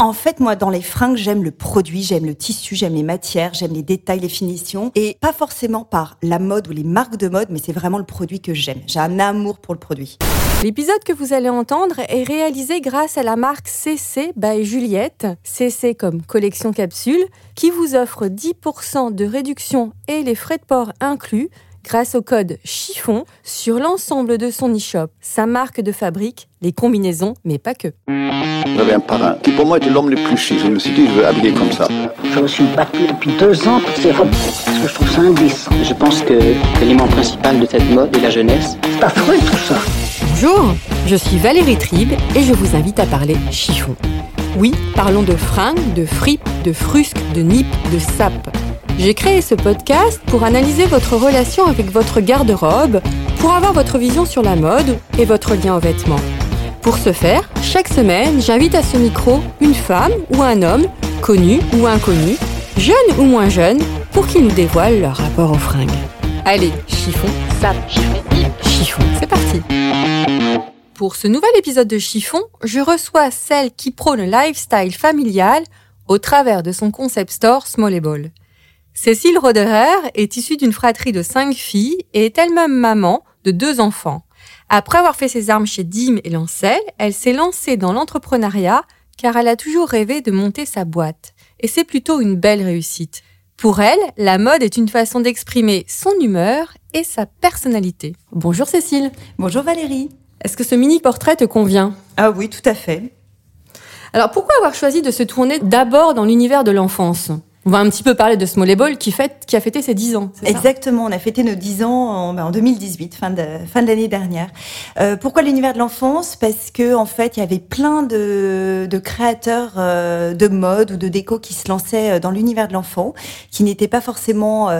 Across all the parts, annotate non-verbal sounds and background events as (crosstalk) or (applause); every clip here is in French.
En fait, moi, dans les fringues, j'aime le produit, j'aime le tissu, j'aime les matières, j'aime les détails, les finitions. Et pas forcément par la mode ou les marques de mode, mais c'est vraiment le produit que j'aime. J'ai un amour pour le produit. L'épisode que vous allez entendre est réalisé grâce à la marque CC by Juliette, CC comme collection capsule, qui vous offre 10% de réduction et les frais de port inclus grâce au code chiffon sur l'ensemble de son e-shop, sa marque de fabrique, les combinaisons, mais pas que. J'avais un parrain qui pour moi était l'homme le plus chic. Je me suis dit, je veux habiller comme ça. Je me suis battu depuis deux ans pour ces robes, parce que je trouve ça indécent. Je pense que l'élément principal de cette mode est la jeunesse. C'est affreux tout ça. Bonjour, je suis Valérie Tribe et je vous invite à parler chiffon. Oui, parlons de fringues, de fripes, de frusques, de nippes, de sapes. J'ai créé ce podcast pour analyser votre relation avec votre garde-robe, pour avoir votre vision sur la mode et votre lien aux vêtements. Pour ce faire, chaque semaine, j'invite à ce micro une femme ou un homme, connu ou inconnu, jeune ou moins jeune, pour qu'ils nous dévoilent leur rapport aux fringues. Allez, chiffon, sap, chiffon, c'est parti Pour ce nouvel épisode de Chiffon, je reçois celle qui prône le lifestyle familial au travers de son concept store Smallable. Cécile Roderer est issue d'une fratrie de cinq filles et est elle-même maman de deux enfants. Après avoir fait ses armes chez Dim et Lancel, elle s'est lancée dans l'entrepreneuriat car elle a toujours rêvé de monter sa boîte. Et c'est plutôt une belle réussite. Pour elle, la mode est une façon d'exprimer son humeur et sa personnalité. Bonjour Cécile. Bonjour Valérie. Est-ce que ce mini portrait te convient? Ah oui, tout à fait. Alors pourquoi avoir choisi de se tourner d'abord dans l'univers de l'enfance? On va un petit peu parler de Smallable qui, fête, qui a fêté ses 10 ans. Exactement, on a fêté nos 10 ans en, ben, en 2018, fin de, fin de l'année dernière. Euh, pourquoi l'univers de l'enfance? Parce que en fait, il y avait plein de, créateurs euh, de mode ou de déco qui se lançaient euh, dans l'univers de l'enfant, qui n'étaient pas forcément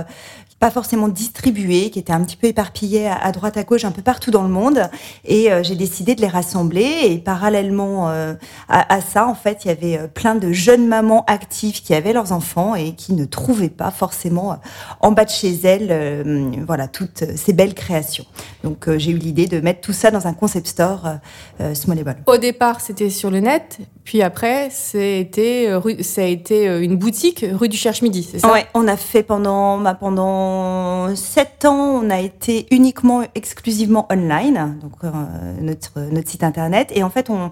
pas forcément distribués, qui étaient un petit peu éparpillés à, droite à gauche, un peu partout dans le monde. Et euh, j'ai décidé de les rassembler. Et parallèlement euh, à, à, ça, en fait, il y avait euh, plein de jeunes mamans actives qui avaient leurs enfants et qui ne trouvaient pas forcément en bas de chez elles, voilà, toutes ces belles créations. Donc j'ai eu l'idée de mettre tout ça dans un concept store Smallable. Au départ, c'était sur le net. Puis après, c'était ça a été une boutique rue du Cherche-Midi, c'est ça? Ouais, on a fait pendant, bah, pendant sept ans, on a été uniquement, exclusivement online, donc euh, notre, notre site internet. Et en fait, on,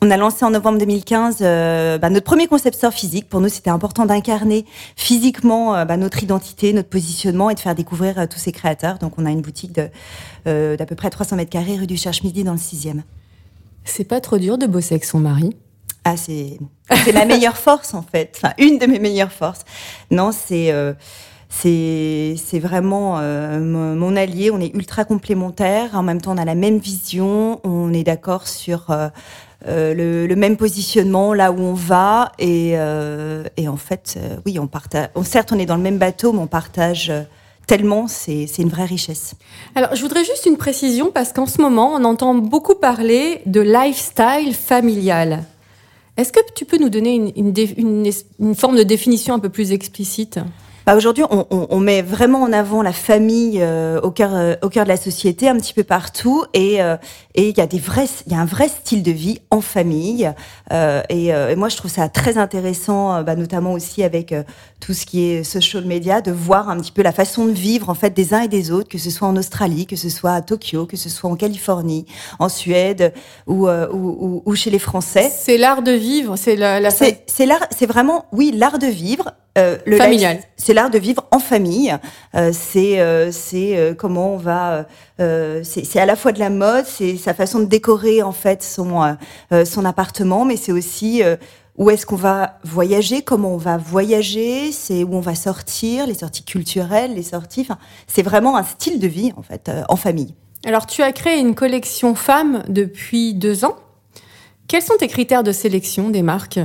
on a lancé en novembre 2015 euh, bah, notre premier concept store physique. Pour nous, c'était important d'incarner physiquement euh, bah, notre identité, notre positionnement et de faire découvrir euh, tous ces créateurs. Donc, on a une boutique d'à peu près 300 mètres carrés rue du Cherche-Midi dans le 6e. C'est pas trop dur de bosser avec son mari? Ah, c'est, la meilleure force, en fait. Enfin, une de mes meilleures forces. Non, c'est... C'est vraiment euh, mon allié. On est ultra complémentaires. En même temps, on a la même vision. On est d'accord sur euh, euh, le, même positionnement là où on va. Et, en fait, oui, on partage. Certes, on est dans le même bateau, mais on partage tellement. C'est une vraie richesse. Alors, je voudrais juste une précision parce qu'en ce moment, on entend beaucoup parler de lifestyle familial. Est-ce que tu peux nous donner une forme de définition un peu plus explicite? Bah Aujourd'hui, on, on, on, met vraiment en avant la famille euh, au cœur euh, au cœur de la société, un petit peu partout, et euh, et il y a des vrais, il y a un vrai style de vie en famille, euh, et, et, moi je trouve ça très intéressant, bah, notamment aussi avec tout ce qui est social media, de voir un petit peu la façon de vivre en fait des uns et des autres, que ce soit en Australie, que ce soit à Tokyo, que ce soit en Californie, en Suède ou ou, ou, ou chez les Français. C'est l'art de vivre, c'est la, la... c'est l'art, c'est vraiment oui l'art de vivre. Euh, le familial. C'est l'art de vivre en famille. Euh, c'est euh, c'est comment on va. c'est à la fois de la mode, c'est sa façon de décorer en fait son son appartement, mais c'est aussi où est-ce qu'on va voyager, comment on va voyager, c'est où on va sortir, les sorties culturelles, les sorties. Enfin, c'est vraiment un style de vie en fait, en famille. Alors, tu as créé une collection femmes depuis deux ans. Quels sont tes critères de sélection des marques?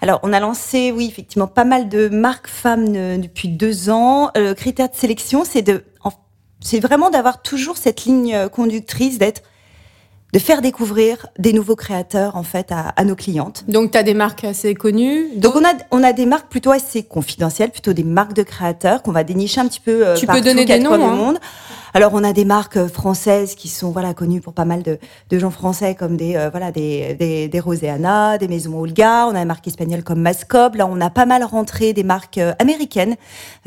Alors, on a lancé, oui, effectivement, pas mal de marques femmes depuis deux ans. Euh, le critère de sélection, c'est de, c'est vraiment d'avoir toujours cette ligne euh, conductrice, d'être, de faire découvrir des nouveaux créateurs en fait à, à nos clientes. Donc, tu as des marques assez connues. Donc on a on a des marques plutôt assez confidentielles, plutôt des marques de créateurs qu'on va dénicher un petit peu euh, Tu peux partout, donner des noms, hein. monde. Alors on a des marques euh, françaises qui sont voilà connues pour pas mal de, de gens français comme des euh, voilà des des, des Roséana, des Maisons Olga. On a des marques espagnoles comme Mascob. Là on a pas mal rentré des marques euh, américaines,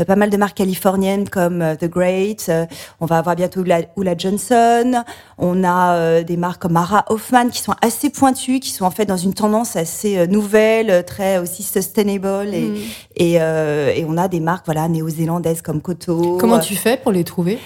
euh, pas mal de marques californiennes comme The Great. On va avoir bientôt Oula, Oula Johnson. On a des marques comme Mara Hoffman qui sont assez pointues, qui sont en fait dans une tendance assez nouvelle, très aussi sustainable. Et, Mm. et, euh, et on a des marques voilà néo-zélandaises comme Koto. Comment tu fais pour les trouver?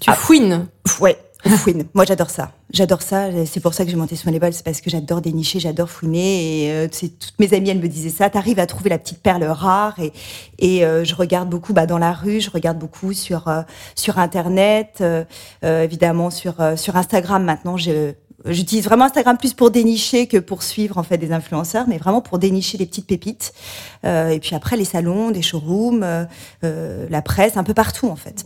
Tu fouines. Ouais, fouine. Moi, j'adore ça. J'adore ça. C'est pour ça que j'ai monté Small Label. C'est parce que j'adore dénicher, j'adore fouiner. Et euh, c'est toutes mes amies, elles me disaient ça. T'arrives à trouver la petite perle rare. Et, et euh, je regarde beaucoup bah, dans la rue. Je regarde beaucoup sur euh, sur Internet. euh, euh, évidemment sur euh, sur Instagram. Maintenant, je J'utilise vraiment Instagram plus pour dénicher que pour suivre en fait des influenceurs, mais vraiment pour dénicher des petites pépites. Euh, et puis après les salons, des showrooms, la presse, un peu partout en fait.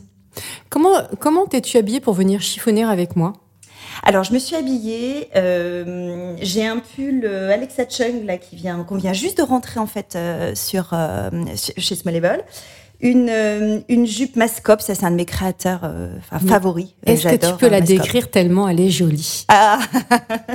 Comment comment t'es-tu habillée pour venir chiffonner avec moi? Alors, je me suis habillée. euh, j'ai un pull euh, Alexa Chung là qui vient, qu'on vient juste de rentrer en fait euh, sur chez Small Label. Une une jupe Mascop, ça c'est un de mes créateurs favoris. Est-ce que tu peux la décrire tellement elle est jolie? Ah,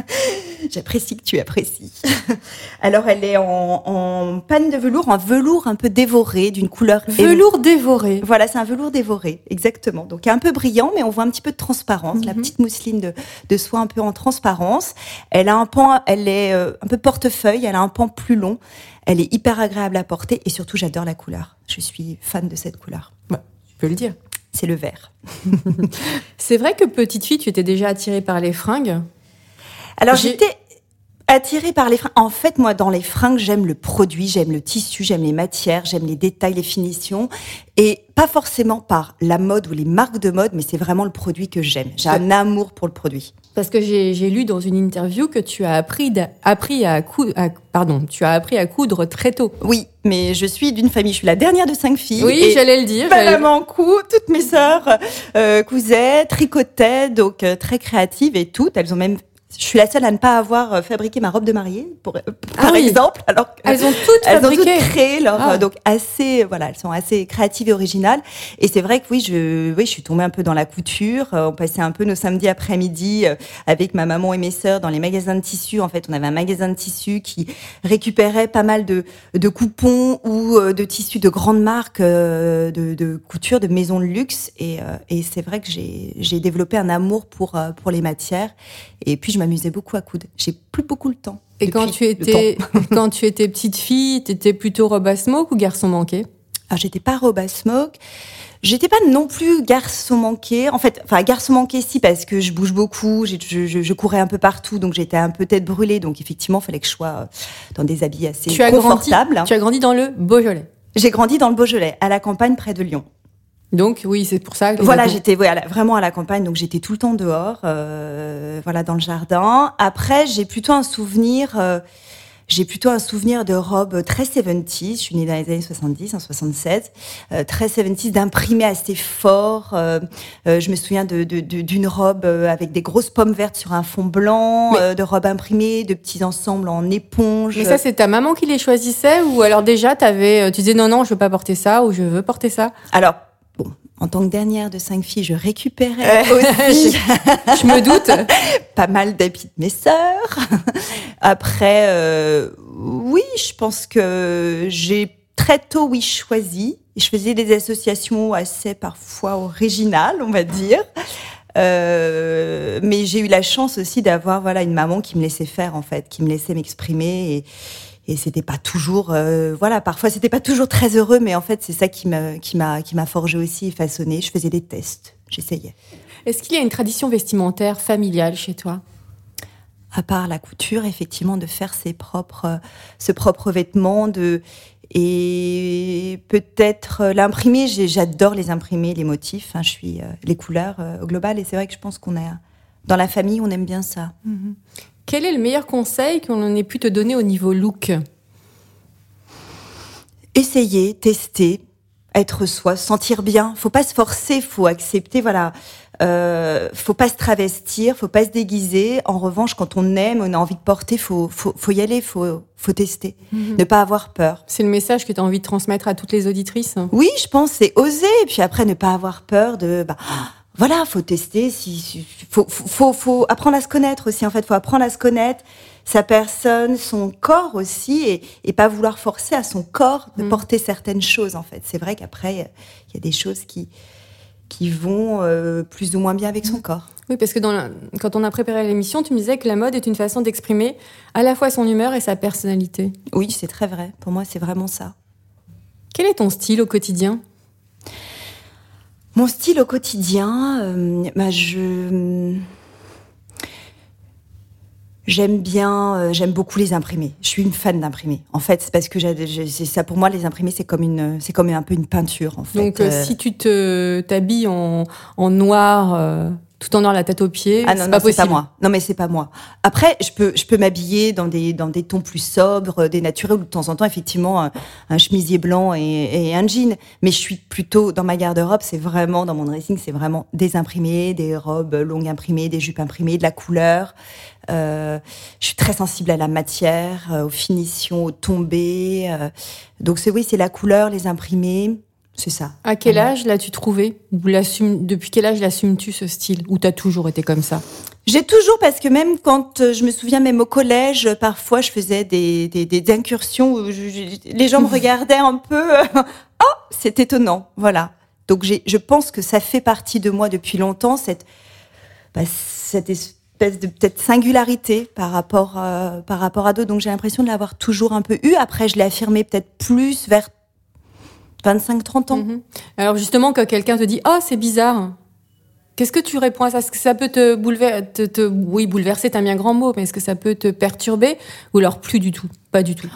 (laughs) j'apprécie que tu apprécies. (laughs) Alors, elle est en, en panne de velours, en velours un peu dévoré, d'une couleur Velours dévoré. Voilà, c'est un velours dévoré, exactement. Donc un peu brillant, mais on voit un petit peu de transparence. La Mhm. petite mousseline de, de soie un peu en transparence. Elle a un pan, elle est euh, un peu portefeuille. Elle a un pan plus long. Elle est hyper agréable à porter et surtout j'adore la couleur. Je suis fan de cette couleur. Tu peux le dire. C'est le vert. (laughs) C'est vrai que petite fille, tu étais déjà attirée par les fringues? Alors j'étais attirée par les fringues. En fait, moi, dans les fringues, j'aime le produit, j'aime le tissu, j'aime les matières, j'aime les détails, les finitions. Et pas forcément par la mode ou les marques de mode, mais c'est vraiment le produit que j'aime. J'ai un amour pour le produit. Parce que j'ai lu dans une interview que tu as appris, à, cou- à- pardon, tu as appris à coudre très tôt. Oui, mais je suis d'une famille, je suis la dernière de cinq filles. Oui, j'allais le dire. maman coud, toutes mes sœurs euh, cousaient, tricotaient, donc euh, très créatives et toutes. Elles ont même, je suis la seule à ne pas avoir euh, fabriqué ma robe de mariée, pour, euh, par Ah oui. exemple. Alors que Elles ont toutes elles ont fabriqué. toutes créé leur, Ah. euh, donc assez, voilà, elles sont assez créatives et originales. Et c'est vrai que oui, je, oui, je suis tombée un peu dans la couture. Euh, on passait un peu nos samedis après-midi avec ma maman et mes sœurs dans les magasins de tissus. En fait, on avait un magasin de tissus qui récupérait pas mal de, de coupons ou de tissus de grandes marques de, de couture, de maisons de luxe. Et, et c'est vrai que j'ai j'ai développé un amour pour, pour les matières. Et puis, je m'amusais beaucoup à coudre. J'ai plus beaucoup le temps. Et quand tu étais, (laughs) quand tu étais petite fille, t'étais plutôt robe à smoke ou garçon manqué? Alors, j'étais pas robe à smoke. J'étais pas non plus garçon manqué. En fait, enfin, garçon manqué, si, parce que je bouge beaucoup, je, je, je courais un peu partout, donc j'étais un peu tête brûlée. Donc, effectivement, il fallait que je sois euh, dans des habits assez Tu as grandi, confortables. tu as grandi dans le Beaujolais? J'ai grandi dans le Beaujolais, à la campagne près de Lyon. Donc oui, c'est pour ça que Voilà, j'étais vraiment à la campagne, donc j'étais tout le temps dehors, euh, voilà, dans le jardin. Après, j'ai plutôt un souvenir, euh, j'ai plutôt un souvenir de robe très 70s. Je suis née dans les années 70, en 76, euh, très 70s, d'imprimé assez fort. Euh, euh, je me souviens de- de- de- d'une robe euh, avec des grosses pommes vertes sur un fond blanc, Mais- euh, de robes imprimées, de petits ensembles en éponge. Mais ça, c'est ta maman qui les choisissait ou alors déjà t'avais, euh, tu disais non non, je veux pas porter ça ou je veux porter ça? Alors, en tant que dernière de cinq filles, je récupérais aussi. (laughs) Je me doute. (laughs) pas mal d'habits de mes sœurs. Après, euh, oui, je pense que j'ai très tôt, oui, choisi. Je faisais des associations assez parfois originales, on va dire. Euh, mais j'ai eu la chance aussi d'avoir voilà une maman qui me laissait faire en fait, qui me laissait m'exprimer et et c'était pas toujours euh, voilà parfois c'était pas toujours très heureux mais en fait c'est ça qui m'a qui m'a qui m'a forgé aussi et façonné je faisais des tests j'essayais Est-ce qu'il y a une tradition vestimentaire familiale chez toi? À part la couture, effectivement, de faire ses propres, ce propre vêtement, de et peut-être l'imprimer. J'adore les imprimer, les motifs. Hein, je suis les couleurs au global, et c'est vrai que je pense qu'on est dans la famille, on aime bien ça. Mm-hmm. Quel est le meilleur conseil qu'on ait pu te donner au niveau look? Essayer, tester, être soi, sentir bien. Faut pas se forcer, faut accepter. Voilà, euh, faut pas se travestir, faut pas se déguiser. En revanche, quand on aime, on a envie de porter, faut faut, faut y aller, faut faut tester, mhm. ne pas avoir peur. C'est le message que tu as envie de transmettre à toutes les auditrices? Oui, je pense, c'est oser. Et puis après, ne pas avoir peur de. Bah, voilà, faut tester. Si, faut, faut, faut, apprendre à se connaître aussi. En fait, faut apprendre à se connaître sa personne, son corps aussi, et, et pas vouloir forcer à son corps de mm. porter certaines choses. En fait, c'est vrai qu'après, il y a des choses qui qui vont euh, plus ou moins bien avec son corps. Oui, parce que dans quand on a préparé l'émission, tu me disais que la mode est une façon d'exprimer à la fois son humeur et sa personnalité. Oui, c'est très vrai. Pour moi, c'est vraiment ça. Quel est ton style au quotidien? Mon style au quotidien, euh, bah je J'aime bien, euh, j'aime beaucoup les imprimés. Je suis une fan d'imprimés. En fait, c'est parce que ça pour moi les imprimés, c'est comme une, c'est comme un peu une peinture en fait. Donc, euh, si tu te t'habilles en, en noir tout en ayant la tête aux pieds. Ah non, non, c'est pas moi. Non, mais c'est pas moi. Après, je peux, je peux m'habiller dans des, dans des tons plus sobres, des naturels, ou de temps en temps, effectivement, un, chemisier blanc et, et, un jean. Mais je suis plutôt, dans ma garde-robe, c'est vraiment, dans mon dressing, c'est vraiment des imprimés, des robes longues imprimées, des jupes imprimées, de la couleur. Euh, je suis très sensible à la matière, euh, aux finitions, aux tombées. Euh. donc c'est oui, c'est la couleur, les imprimés. C'est ça. À quel âge l'as-tu trouvé Depuis quel âge l'assumes-tu ce style Ou t'as toujours été comme ça? J'ai toujours, parce que même quand euh, je me souviens, même au collège, parfois je faisais des, des, incursions où les gens me (laughs) regardaient un peu. oh, c'est étonnant. Voilà. Donc je pense que ça fait partie de moi depuis longtemps, cette, bah, cette espèce de peut-être singularité par rapport, euh, par rapport à d'autres. Donc j'ai l'impression de l'avoir toujours un peu eu. Après, je l'ai affirmé peut-être plus vers 25-30 ans. Mhm. Alors justement, quand quelqu'un te dit « Oh, c'est bizarre », qu'est-ce que tu réponds à ça? Est-ce que ça peut te bouleverser te, Oui, bouleverser, t'as mis un grand mot, mais est-ce que ça peut te perturber Ou alors plus du tout? Pas du tout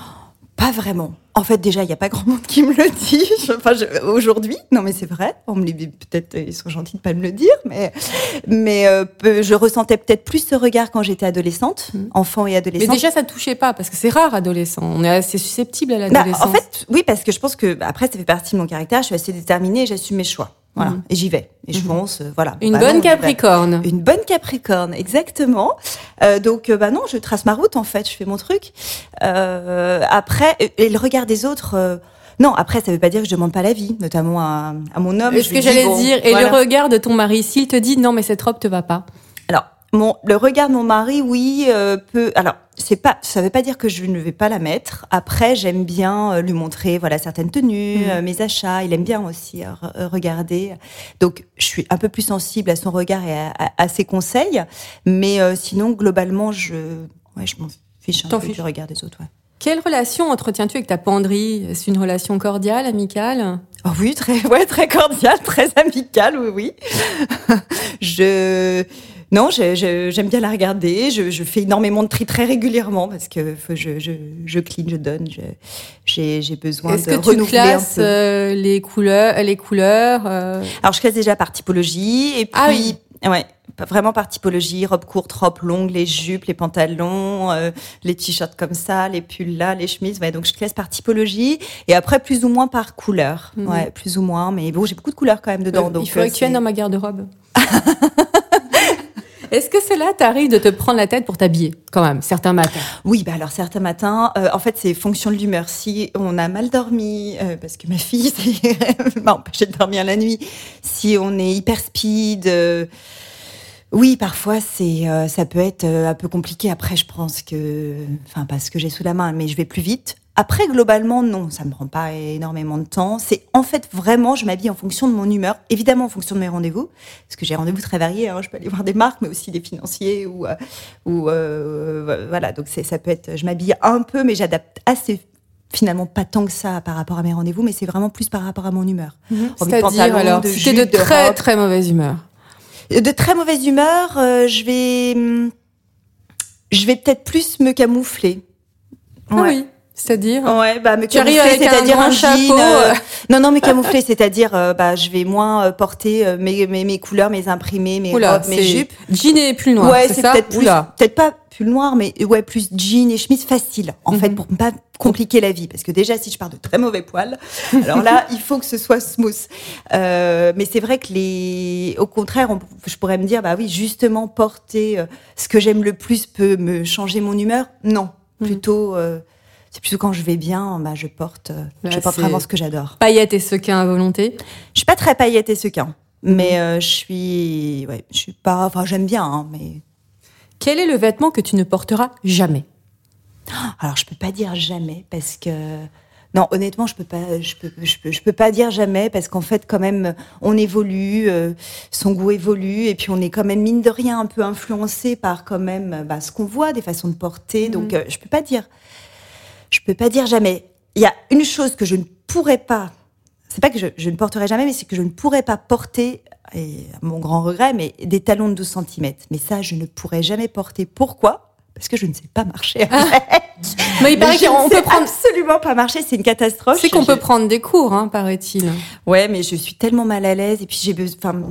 Pas vraiment. En fait, déjà, il n'y a pas grand monde qui me le dit. Enfin, aujourd'hui, non, mais c'est vrai. On me dit peut-être, ils sont gentils de pas me le dire, mais mais euh, je ressentais peut-être plus ce regard quand j'étais adolescente, mm. enfant et adolescente. Mais déjà, ça touchait pas parce que c'est rare, adolescent. On est assez susceptible à bah, l'adolescence. en fait, oui, parce que je pense que après, ça fait partie de mon caractère. Je suis assez déterminée et j'assume mes choix. Voilà. Mhm. Et j'y vais. Et je mhm. fonce, euh, voilà. Une bah bonne Capricorne. Une bonne Capricorne, exactement. Euh, donc, euh, bah non, je trace ma route, en fait. Je fais mon truc. Euh, après, et, le regard des autres... non, après, ça veut pas dire que je demande pas l'avis, notamment à, à, mon homme. Est-ce que j'allais dire Et le regard de ton mari, s'il te dit non, mais cette robe te va pas Alors, mon, le regard de mon mari, oui, euh, peut. Alors, c'est pas, ça veut pas dire que je ne vais pas la mettre. Après, j'aime bien euh, lui montrer, voilà, certaines tenues, mhm. euh, mes achats. Il aime bien aussi regarder. Donc, je suis un peu plus sensible à son regard et à, ses conseils. Mais sinon, globalement, je, ouais, je m'en fiche un peu du regard des autres. Ouais. Quelle relation entretiens-tu avec ta penderie? Est-ce une relation cordiale, amicale? Oh oui, très, (laughs) ouais, très cordiale, très amicale, oui, oui. (laughs) je non, j'aime bien la regarder. Je, fais énormément de tri très régulièrement parce que je, je, je clean, je donne. J'ai besoin de renouveler tu classes euh, les couleurs, les couleurs euh Alors je classe déjà par typologie et ah puis ouais vraiment par typologie, robe courte, robe longue, les jupes, les pantalons, euh, les t-shirts comme ça, les pulls là, les chemises. Ouais, donc je classe par typologie et après plus ou moins par couleur. Mhm. Ouais, plus ou moins. Mais bon, j'ai beaucoup de couleurs quand même dedans. donc il faudrait que tu viennes dans ma garde-robe. (laughs) Est-ce que cela t'arrive de te prendre la tête pour t'habiller, quand même, certains matins? Oui, bah alors certains matins, euh, en fait, c'est fonction de l'humeur. Si on a mal dormi, euh, parce que ma fille (laughs) (laughs) m'a empêché de dormir la nuit, si on est hyper speed, euh, oui, parfois c'est, ça peut être un peu compliqué. Après, je pense que, enfin, parce que j'ai sous la main, mais je vais plus vite. Après, globalement, non, ça me prend pas énormément de temps. C'est en fait vraiment, je m'habille en fonction de mon humeur, évidemment en fonction de mes rendez-vous, parce que j'ai rendez-vous très variés. Hein. Je peux aller voir des marques, mais aussi des financiers ou, euh, ou euh, voilà. Donc ça peut être, je m'habille un peu, mais j'adapte assez finalement pas tant que ça par rapport à mes rendez-vous, mais c'est vraiment plus par rapport à mon humeur. Mmh. C'est-à-dire alors, de, de très très mauvaise humeur. De très mauvaise humeur, euh, je vais hum, Je vais peut-être plus me camoufler. Ah oui. C'est-à-dire Ouais, bah avec un c'est-à-dire un, jean. chapeau, euh, euh. non, non, mais camoufler, c'est-à-dire, euh, bah, je vais moins porter mes, mes, mes couleurs, mes imprimés, mes Oula, robes, mes jupes. jean et pull noir, ouais, c'est peut-être plus, peut-être pas pull noir, mais ouais, plus jean et chemise facile, en fait, Mhm. pour ne pas compliquer la vie. Parce que déjà, si je pars de très mauvais poils, (laughs) alors là, il faut que ce soit smooth. Euh, mais c'est vrai que les, au contraire, on- je pourrais me dire, bah oui, justement, porter euh, ce que j'aime le plus peut me changer mon humeur? Non, Mhm. plutôt, euh, c'est plutôt quand je vais bien, bah, je porte, euh, Là, je porte vraiment ce que j'adore. Paillettes et sequins à volonté. Je suis pas très paillette et sequin, mais euh, je suis, ouais, je suis pas, enfin, j'aime bien, hein, mais Quel est le vêtement que tu ne porteras jamais? Alors, je peux pas dire jamais parce que non, honnêtement, je peux pas, je peux, je peux, je peux pas dire jamais parce qu'en fait, quand même, on évolue, euh, son goût évolue et puis on est quand même mine de rien un peu influencé par quand même bah, ce qu'on voit, des façons de porter. Donc, euh, je peux pas dire, je peux pas dire jamais. Il y a une chose que je ne pourrais pas. C'est pas que je, ne porterai jamais, mais c'est que je ne pourrais pas porter, et mon grand regret, mais des talons de 12 cm. Mais ça, je ne pourrais jamais porter. Pourquoi? Parce que je ne sais pas marcher. (laughs) Mais il paraît qu'on ne peut prendre. absolument pas marcher, c'est une catastrophe. C'est qu'on Je- peut prendre des cours, hein, paraît-il. Ouais, mais je suis tellement mal à l'aise et puis j'ai besoin, enfin,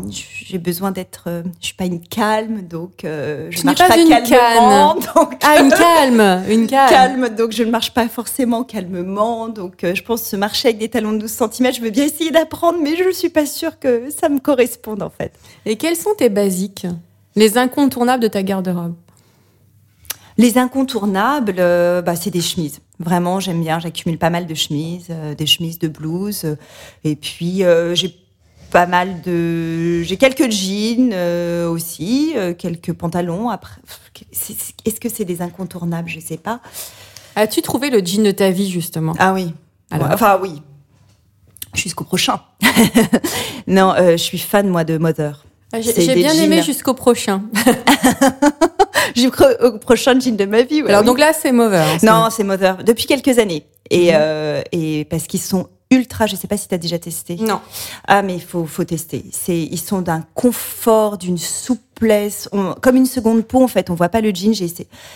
j'ai besoin d'être. euh, je suis pas une calme, donc euh, je n'es marche pas pas, une calmement, (laughs) donc Ah, une calme, une (laughs) calme. calme, donc je ne marche pas forcément calmement, donc euh, je pense que marcher avec des talons de 12 cm, je veux bien essayer d'apprendre, mais je ne suis pas sûre que ça me corresponde en fait. Et quels sont tes basiques? Les incontournables de ta garde-robe? Les incontournables, euh, bah, c'est des chemises. Vraiment, j'aime bien. J'accumule pas mal de chemises, euh, des chemises de blouse. euh, et puis, j'ai pas mal de. J'ai quelques jeans euh, aussi, euh, quelques pantalons. Après, est-ce que c'est des incontournables? Je sais pas. As-tu trouvé le jean de ta vie, justement? Ah oui. Alors? Enfin, oui. Jusqu'au prochain. (laughs) non, euh, je suis fan, moi, de Mother. J'ai bien aimé jusqu'au prochain. (laughs) J'ai cru au prochain jean de ma vie. ouais, Alors, oui. donc là, c'est mauvais. hein, Non, c'est Mother. Depuis quelques années. Et, Mhm. euh, et parce qu'ils sont ultra, je sais pas si tu as déjà testé. Non. Ah, mais il faut, faut tester. C'est, ils sont d'un confort, d'une souplesse, on- comme une seconde peau, en fait. On voit pas le jean. J'ai,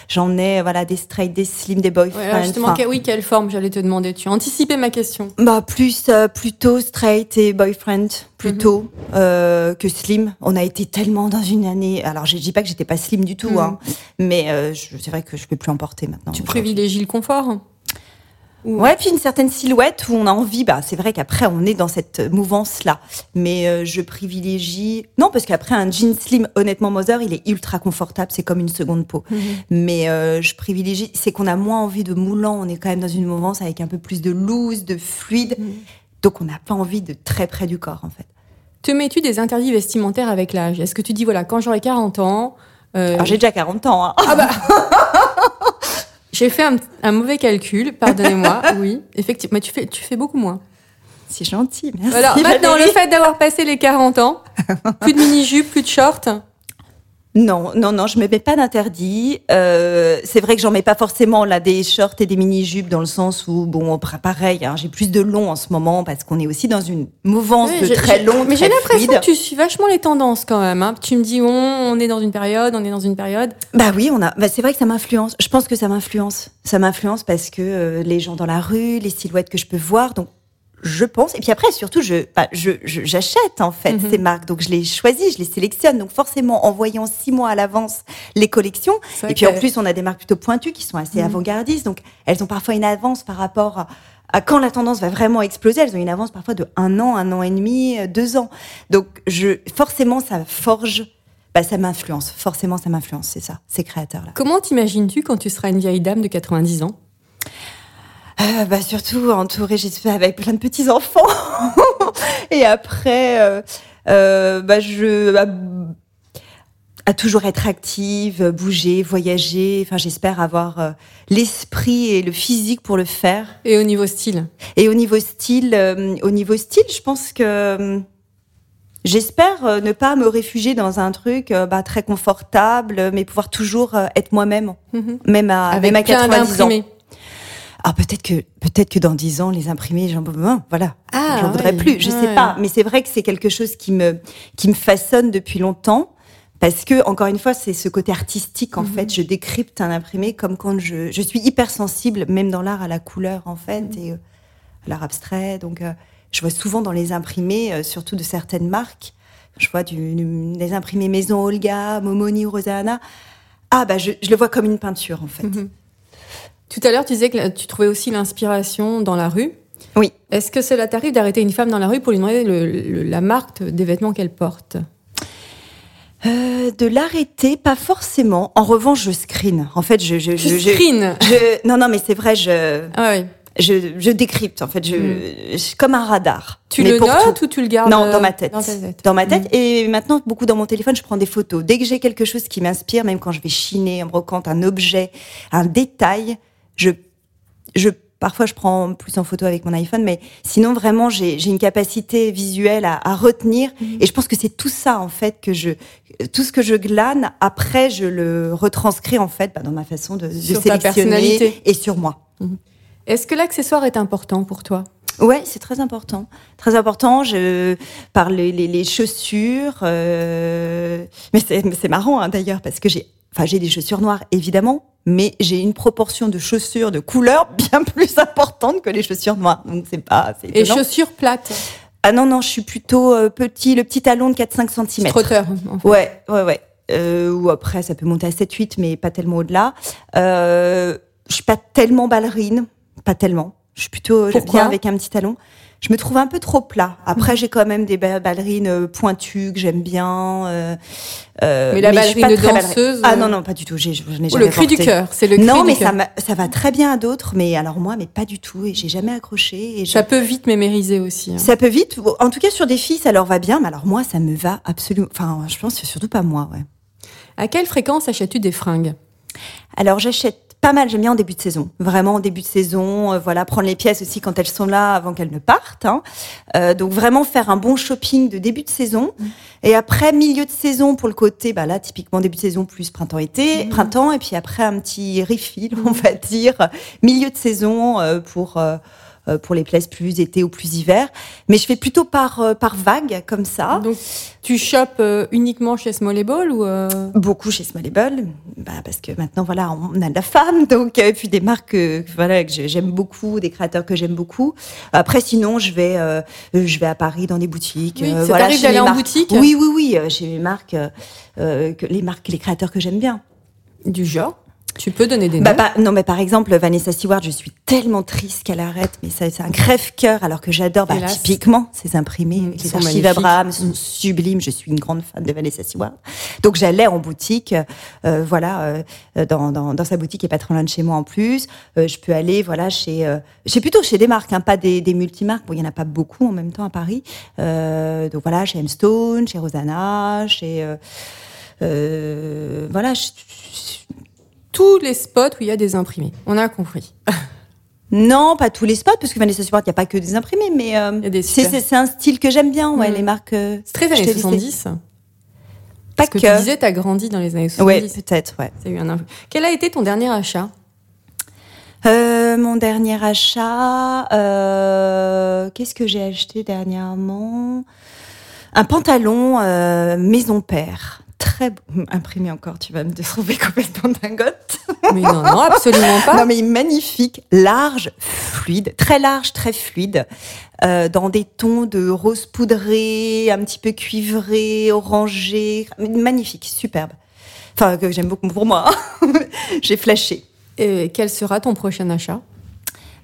j'en ai, voilà, des straight, des slim, des. Ouais, alors justement, enfin, que- oui, quelle forme J'allais te demander. Tu as anticipé ma question. bah, plus, euh, plutôt straight et boyfriend, plutôt, euh, que slim. On a été tellement dans une année. Alors, je dis pas que j'étais pas slim du tout, Mhm. hein. Mais, euh, je- c'est vrai que je peux plus en porter maintenant. Tu privilégies le confort Ouais, puis une certaine silhouette où on a envie. Bah, c'est vrai qu'après on est dans cette mouvance-là, mais euh, je privilégie. Non, parce qu'après un jean slim, honnêtement, Mother, il est ultra confortable. C'est comme une seconde peau. Mhm. Mais euh, je privilégie. C'est qu'on a moins envie de moulant. On est quand même dans une mouvance avec un peu plus de loose, de fluide. Mhm. Donc on n'a pas envie de très près du corps, en fait. Te mets-tu des interdits vestimentaires avec l'âge? Est-ce que tu dis, voilà, quand j'aurai 40 ans, euh, Alors j'ai déjà 40 ans. Hein. (laughs) j'ai fait un, un mauvais calcul, pardonnez-moi, (laughs) oui, effectivement, mais tu fais, tu fais beaucoup moins. C'est gentil. Merci. Alors maintenant, le fait d'avoir passé les 40 ans, (laughs) plus de mini-jupe, plus de short, Non, non, non, je me mets pas d'interdit. Euh, c'est vrai que j'en mets pas forcément là des shorts et des mini-jupes dans le sens où bon, pareil, hein, j'ai plus de long en ce moment parce qu'on est aussi dans une mouvance de très long, Mais j'ai l'impression que tu suis vachement les tendances quand même. hein. Tu me dis, on, on est dans une période, on est dans une période. Bah oui, on a. Bah c'est vrai que ça m'influence. Je pense que ça m'influence. Ça m'influence parce que euh, les gens dans la rue, les silhouettes que je peux voir, donc. Je pense. Et puis après, surtout, je, bah, je, je- j'achète en fait Mhm. ces marques. Donc je les choisis, je les sélectionne. Donc forcément, en voyant six mois à l'avance les collections, Et puis en plus, on a des marques plutôt pointues qui sont assez Mhm. avant-gardistes, donc elles ont parfois une avance par rapport à, à quand la tendance va vraiment exploser. Elles ont une avance parfois de un an, un an et demi, euh, deux ans. Donc je, forcément, ça forge, bah, ça m'influence. Forcément, ça m'influence. C'est ça, ces créateurs-là. Comment t'imagines-tu quand tu seras une vieille dame de 90 ans? Euh, bah, surtout entourée, j'espère, avec plein de petits enfants. (laughs) et après, euh, euh, bah, je à, à toujours être active, bouger, voyager. Enfin, j'espère avoir euh, l'esprit et le physique pour le faire. Et au niveau style Et au niveau style, euh, au niveau style, je pense que j'espère ne pas me réfugier dans un truc bah, très confortable, mais pouvoir toujours être moi-même, Mhm. même à, Avec même à plein 90 ans. Ah, peut-être que peut-être que dans 10 ans, les imprimés, j'en ben, voilà, Ah, j'en voudrais plus. Je sais Ouais. pas, mais c'est vrai que c'est quelque chose qui me qui me façonne depuis longtemps Parce que, encore une fois, c'est ce côté artistique, en Mhm. fait. Je décrypte un imprimé comme quand je, je suis hypersensible, même dans l'art, à la couleur, en fait, Mhm. et euh, à l'art abstrait. Donc, euh, je vois souvent dans les imprimés, euh, surtout de certaines marques, je vois du, du- des imprimés maison Olga, Momoni ou Rosanna. Ah, bah, je, je le vois comme une peinture, en fait. Mhm. Tout à l'heure, tu disais que tu trouvais aussi l'inspiration dans la rue. Oui. Est-ce que cela t'arrive d'arrêter une femme dans la rue pour lui demander le- le- la marque des vêtements qu'elle porte? Euh, de l'arrêter, pas forcément. En revanche, je screen. En fait, je, je, Tu je, je- screen? je- non, non, mais c'est vrai, je, Ah oui. je, je décrypte. En fait, je, je- comme un radar. Tu Mais le pour notes tout. ou tu le gardes Non, euh, dans ma tête. Dans ta tête. Dans ma tête. Mm. Et maintenant, beaucoup dans mon téléphone, je prends des photos. Dès que j'ai quelque chose qui m'inspire, même quand je vais chiner, en brocante, un objet, un détail, je, je, parfois je prends plus en photo avec mon iPhone, mais sinon vraiment, j'ai une capacité visuelle à, à retenir. Mm. Et je pense que c'est tout ça, en fait, que je, tout ce que je glane, après, je le retranscris, en fait, bah, dans ma façon de, de sélectionner et sur moi. Est-ce que l'accessoire est important pour toi? Ouais, c'est très important. Très important. Je par les, les, les chaussures. euh, Mais c'est mais c'est marrant hein, d'ailleurs parce que j'ai, enfin j'ai des chaussures noires évidemment, mais j'ai une proportion de chaussures de couleur (laughs) bien plus importante que les chaussures noires. Donc c'est pas. c'est Et chaussures plates Ah non non, je suis plutôt euh, petit, le petit talon de 4-5 cm. Trotteur. en fait. Ouais, ouais, ouais. Euh, ou après, ça peut monter à 7-8, mais pas tellement au-delà. Euh, je suis pas tellement ballerine, pas tellement. Je suis plutôt, bien avec un petit talon. Je me trouve un peu trop plat. Après, j'ai quand même des ba- ballerines euh, pointues que j'aime bien. euh, euh, Mais la suis ballerine très danseuse, Ah non, non, pas du tout. J'ai, je n'ai Ou jamais le cri du cœur. C'est le cri Non, du mais cœur. ça, ça va très bien à d'autres. Mais alors moi, mais pas du tout. Et j'ai jamais accroché. Et Ça peut vite mémériser aussi. hein. ça peut vite. En tout cas, sur des filles, ça leur va bien. Mais alors moi, ça me va absolument. Enfin, je pense que c'est surtout pas moi, ouais. À quelle fréquence achètes-tu des fringues? Alors j'achète pas mal, j'aime bien en début de saison. Vraiment en début de saison, euh, voilà, prendre les pièces aussi quand elles sont là avant qu'elles ne partent. hein. Euh, donc vraiment faire un bon shopping de début de saison. Et après milieu de saison pour le côté, bah là typiquement début de saison plus printemps-été, printemps. Et puis après un petit refill, (laughs) on va dire, milieu de saison euh, pour... euh, pour les places plus été ou plus hiver, mais je fais plutôt par euh, par vague comme ça. Donc, tu chopes euh, uniquement chez Small Ball ou euh, Beaucoup chez Smallable, bah parce que maintenant voilà, on a de la femme, (laughs) donc et puis des marques euh, voilà que j'aime beaucoup, des créateurs que j'aime beaucoup. Après sinon, je vais euh, je vais à Paris dans des boutiques. Oui, ça voilà, d'aller en marques- boutique? Oui oui oui, chez les marques euh, que les marques les créateurs que j'aime bien. du genre? Tu peux donner des Bah, noms pas- non mais par exemple Vanessa Stewart, je suis tellement triste qu'elle arrête, mais ça c'est un crève-cœur alors que j'adore bah, typiquement ces imprimés, Mm, ils les sont archives. Abraham sont Mm. sublimes. Je suis une grande fan de Vanessa Stewart. Donc j'allais en boutique, euh, voilà, euh, dans, dans, dans sa boutique qui est pas trop loin de chez moi en plus. Euh, je peux aller, voilà, chez, euh, chez plutôt chez des marques, hein, pas des, des multimarques. Bon, il y en a pas beaucoup en même temps à Paris. Euh, donc voilà, chez M Stone, chez Rosanna, chez euh, euh, voilà. je- Tous les spots où il y a des imprimés. On a compris. (laughs) Non, pas tous les spots, parce que Vanessa Stewart, il n'y a pas que des imprimés, mais euh, c'est un style que j'aime bien, ouais, Mm. les marques. euh, C'est très années t'ai listé. 70. Pas Parce que, que. tu disais, t'as grandi dans les années 70. Ouais, peut-être, ouais. Eu un Quel a été ton dernier achat? Euh, mon dernier achat, euh, qu'est-ce que j'ai acheté dernièrement? Un pantalon maison père. Très beau. imprimé encore, tu vas me trouver complètement dingote. Mais non, non, absolument pas. (laughs) Non, mais magnifique, large, fluide, très large, très fluide, euh, dans des tons de rose poudré, un petit peu cuivré, orangé, magnifique, superbe. Enfin, que j'aime beaucoup pour moi. (laughs) J'ai flashé. Et quel sera ton prochain achat?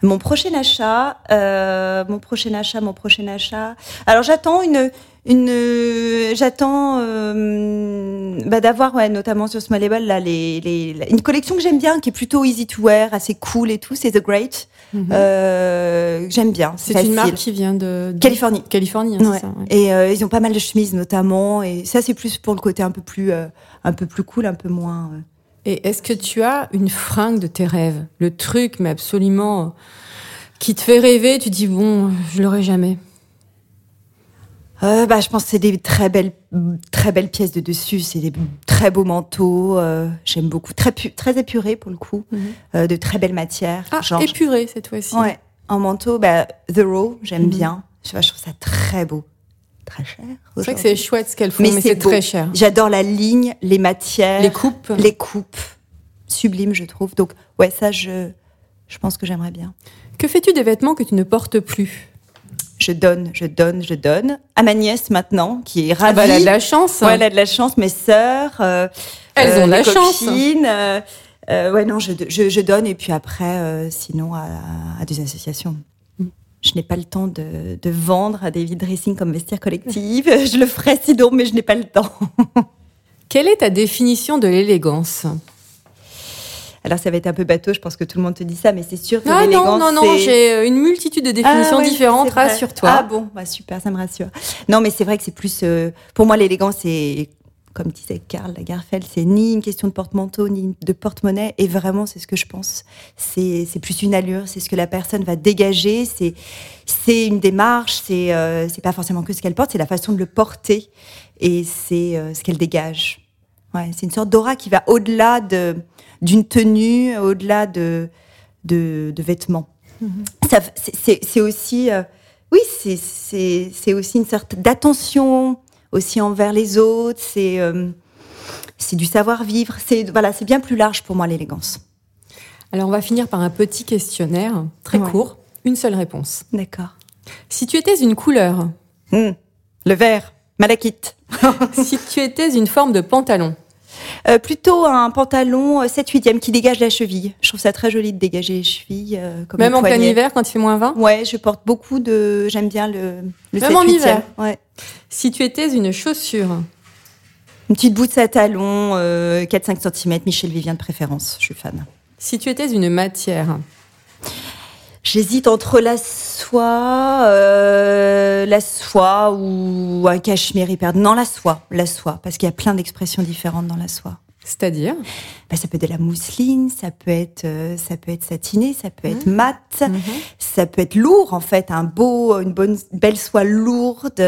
Mon prochain achat, euh, mon prochain achat, mon prochain achat. Alors j'attends une, une, euh, j'attends euh, bah, d'avoir ouais, notamment sur Small Label là les, les, une collection que j'aime bien, qui est plutôt easy to wear, assez cool et tout. C'est The Great. Euh, que j'aime bien. Mhm. C'est une marque qui vient de, de- Californie. Californie, hein, Ouais. ça. ouais. Et euh, ils ont pas mal de chemises notamment, et ça c'est plus pour le côté un peu plus, euh, un peu plus cool, un peu moins. euh, Et est-ce que tu as une fringue de tes rêves? Le truc, mais absolument, euh, qui te fait rêver, tu dis, bon, je l'aurai jamais. Euh, bah, je pense que c'est des très belles, très belles pièces de dessus. C'est des très beaux manteaux. euh, J'aime beaucoup. Très, très épurés pour le coup. Mhm. euh, de très belles matières. Ah, Genre, épuré cette fois-ci. ouais, en manteau, bah, The Row, j'aime Mhm. bien. Je, pas, je trouve ça très beau. très cher. C'est vrai que c'est chouette ce qu'elles font, Mais mais, c'est très cher. J'adore la ligne, les matières, Les coupes. les coupes, sublimes, je trouve. Donc, ouais, ça, je, je pense que j'aimerais bien. Que fais-tu des vêtements que tu ne portes plus? Je donne, je donne, je donne. À ma nièce maintenant, qui est ravie. Ah bah, elle a de la chance. Ouais, elle a de la chance. Mes sœurs, euh, Elles euh, ont de la chance. euh, ouais, non, je, je, je donne et puis après, sinon à, à des associations. Mm. Je n'ai pas le temps de, de vendre à David Dressing comme vestiaire collectif. (laughs) Je le ferai sinon, mais je n'ai pas le temps. Quelle est ta définition de l'élégance? Alors ça va être un peu bateau, je pense que tout le monde te dit ça, mais c'est sûr que Ah non, l'élégance, non, non, c'est- j'ai euh, une multitude de définitions Ah ouais, différentes, rassure-toi. Ah bon, bah super, ça me rassure. Non, mais c'est vrai que c'est plus. euh, pour moi, l'élégance, c'est. Comme disait Karl Lagerfeld, c'est ni une question de porte-manteau, ni de porte-monnaie. Et vraiment, c'est ce que je pense. C'est plus une allure, c'est ce que la personne va dégager. C'est une démarche, c'est euh, c'est pas forcément que ce qu'elle porte, c'est la façon de le porter. Et c'est euh, ce qu'elle dégage. Ouais, c'est une sorte d'aura qui va au-delà de- d'une tenue, au-delà de, de, de vêtements. Ça- c'est- aussi, euh, oui, c'est- c'est c'est aussi une sorte d'attention aussi envers les autres. C'est euh, c'est du savoir-vivre. C'est voilà, c'est bien plus large pour moi l'élégance. Alors, on va finir par un petit questionnaire, très Ouais. court, une seule réponse. D'accord. Si tu étais une couleur, Hmm. Le vert, malachite. (laughs) si tu étais une forme de pantalon, Euh, plutôt un pantalon 7-8e qui dégage la cheville. Je trouve ça très joli de dégager les chevilles. euh, comme même en plein hiver quand il fait moins 20 Ouais, je porte beaucoup de. J'aime bien le. le Même en 7-8e. hiver. Ouais. Si tu étais une chaussure, Une petite bout de sa talon, euh, 4-5 cm, Michel Vivien de préférence. Je suis fan. si tu étais une matière, J'hésite entre la soie, euh, la soie ou un cachemire hyper. Non, la soie, la soie, parce qu'il y a plein d'expressions différentes dans la soie. c'est-à-dire? Bah, ça peut être de la mousseline, ça peut être, euh, ça peut être satiné, ça peut être mat, ça peut être lourd en fait, un beau, une bonne, belle soie lourde.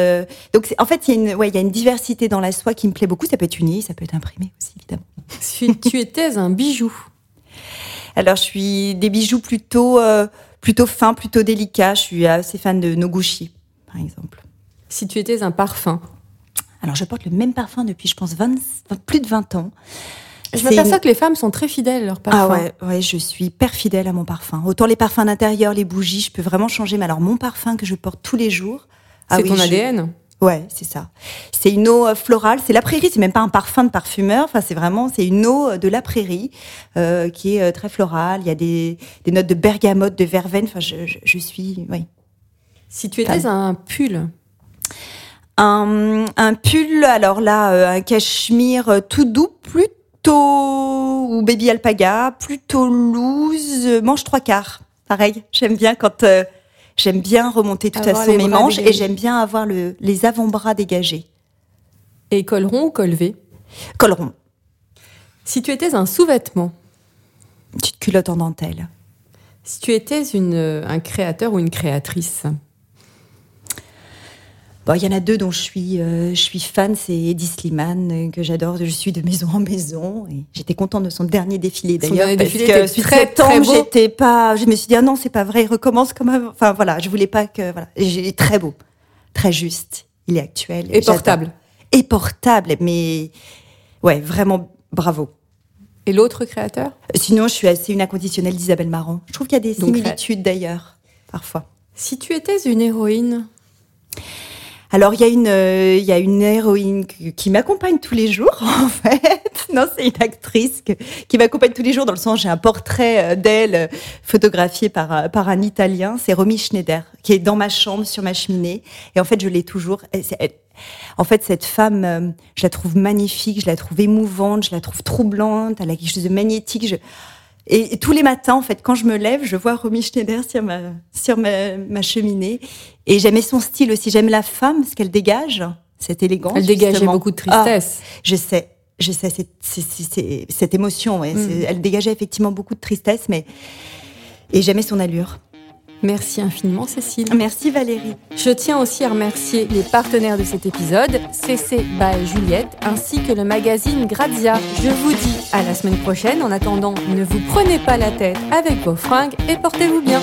Donc en fait, il y a une, ouais, il y a une diversité dans la soie qui me plaît beaucoup. Ça peut être uni, ça peut être imprimé aussi évidemment. si tu étais un bijou, Alors, je suis des bijoux plutôt, euh, plutôt fins, plutôt délicats. Je suis assez fan de Noguchi, par exemple. si tu étais un parfum, Alors, je porte le même parfum depuis, je pense, 20 plus de 20 ans. je m'aperçois une- que les femmes sont très fidèles à leur Ah parfum. ouais, ouais, je suis hyper fidèle à mon parfum. Autant les parfums d'intérieur, les bougies, je peux vraiment changer. Mais alors, mon parfum que je porte tous les jours. ah c'est oui, ton ADN. Ouais, c'est ça. C'est une eau euh, florale. C'est la prairie. C'est même pas un parfum de parfumeur. Enfin, c'est vraiment, c'est une eau euh, de la prairie euh, qui est euh, très florale. Il y a des, des notes de bergamote, de verveine. Enfin, je, je, je suis, oui. Si tu étais un pull, Un, un pull, alors là, un cachemire tout doux, plutôt ou baby alpaga, plutôt loose, manche trois quarts. Pareil, j'aime bien quand euh, j'aime bien remonter Avoir façon les mes manches et j'aime bien avoir le, les avant-bras dégagés. et col rond ou col V, Col rond, si tu étais un sous-vêtement, une petite culotte en dentelle. si tu étais une, euh, un créateur ou une créatrice, Bon, il y en a deux dont je suis, euh, je suis fan, c'est Eddie Slimane, euh, que j'adore. Je suis de maison en maison. Et j'étais contente de son dernier défilé Son d'ailleurs. dernier Parce défilé que très, septembre, très j'étais pas, je me suis dit, ah non, c'est pas vrai, il recommence comme avant. Enfin voilà, je voulais pas que, voilà. Et j'ai- très beau, très juste. Il est actuel. et portable. Et portable, mais ouais, vraiment bravo. Et l'autre créateur? Sinon, je suis assez une inconditionnelle d'Isabelle Marant. Je trouve qu'il y a des similitudes d'ailleurs, parfois. Si tu étais une héroïne, Alors, il y a une, euh, il y a une héroïne qui, m'accompagne tous les jours, (laughs) en fait. Non, c'est une actrice que- qui m'accompagne tous les jours dans le sens, j'ai un portrait euh, d'elle euh, photographié par, par un Italien. C'est Romy Schneider, qui est dans ma chambre, sur ma cheminée. Et en fait, je l'ai toujours. En fait, cette femme, je la trouve magnifique, je la trouve émouvante, je la trouve troublante, elle a quelque chose de magnétique. Et, tous les matins, en fait, quand je me lève, je vois Romy Schneider sur ma, sur ma cheminée. Et j'aimais son style aussi. J'aime la femme, ce qu'elle dégage, cette élégance. elle dégageait justement. beaucoup de Ah, tristesse. je sais, je sais, c'est- cette émotion, ouais, Mm. elle dégageait effectivement beaucoup de tristesse, mais. Et j'aimais son allure. Merci infiniment, Cécile. Merci Valérie. Je tiens aussi à remercier les partenaires de cet épisode, CC by Juliette, ainsi que le magazine Grazia. Je vous dis à la semaine prochaine. En attendant, ne vous prenez pas la tête avec vos fringues et portez-vous bien.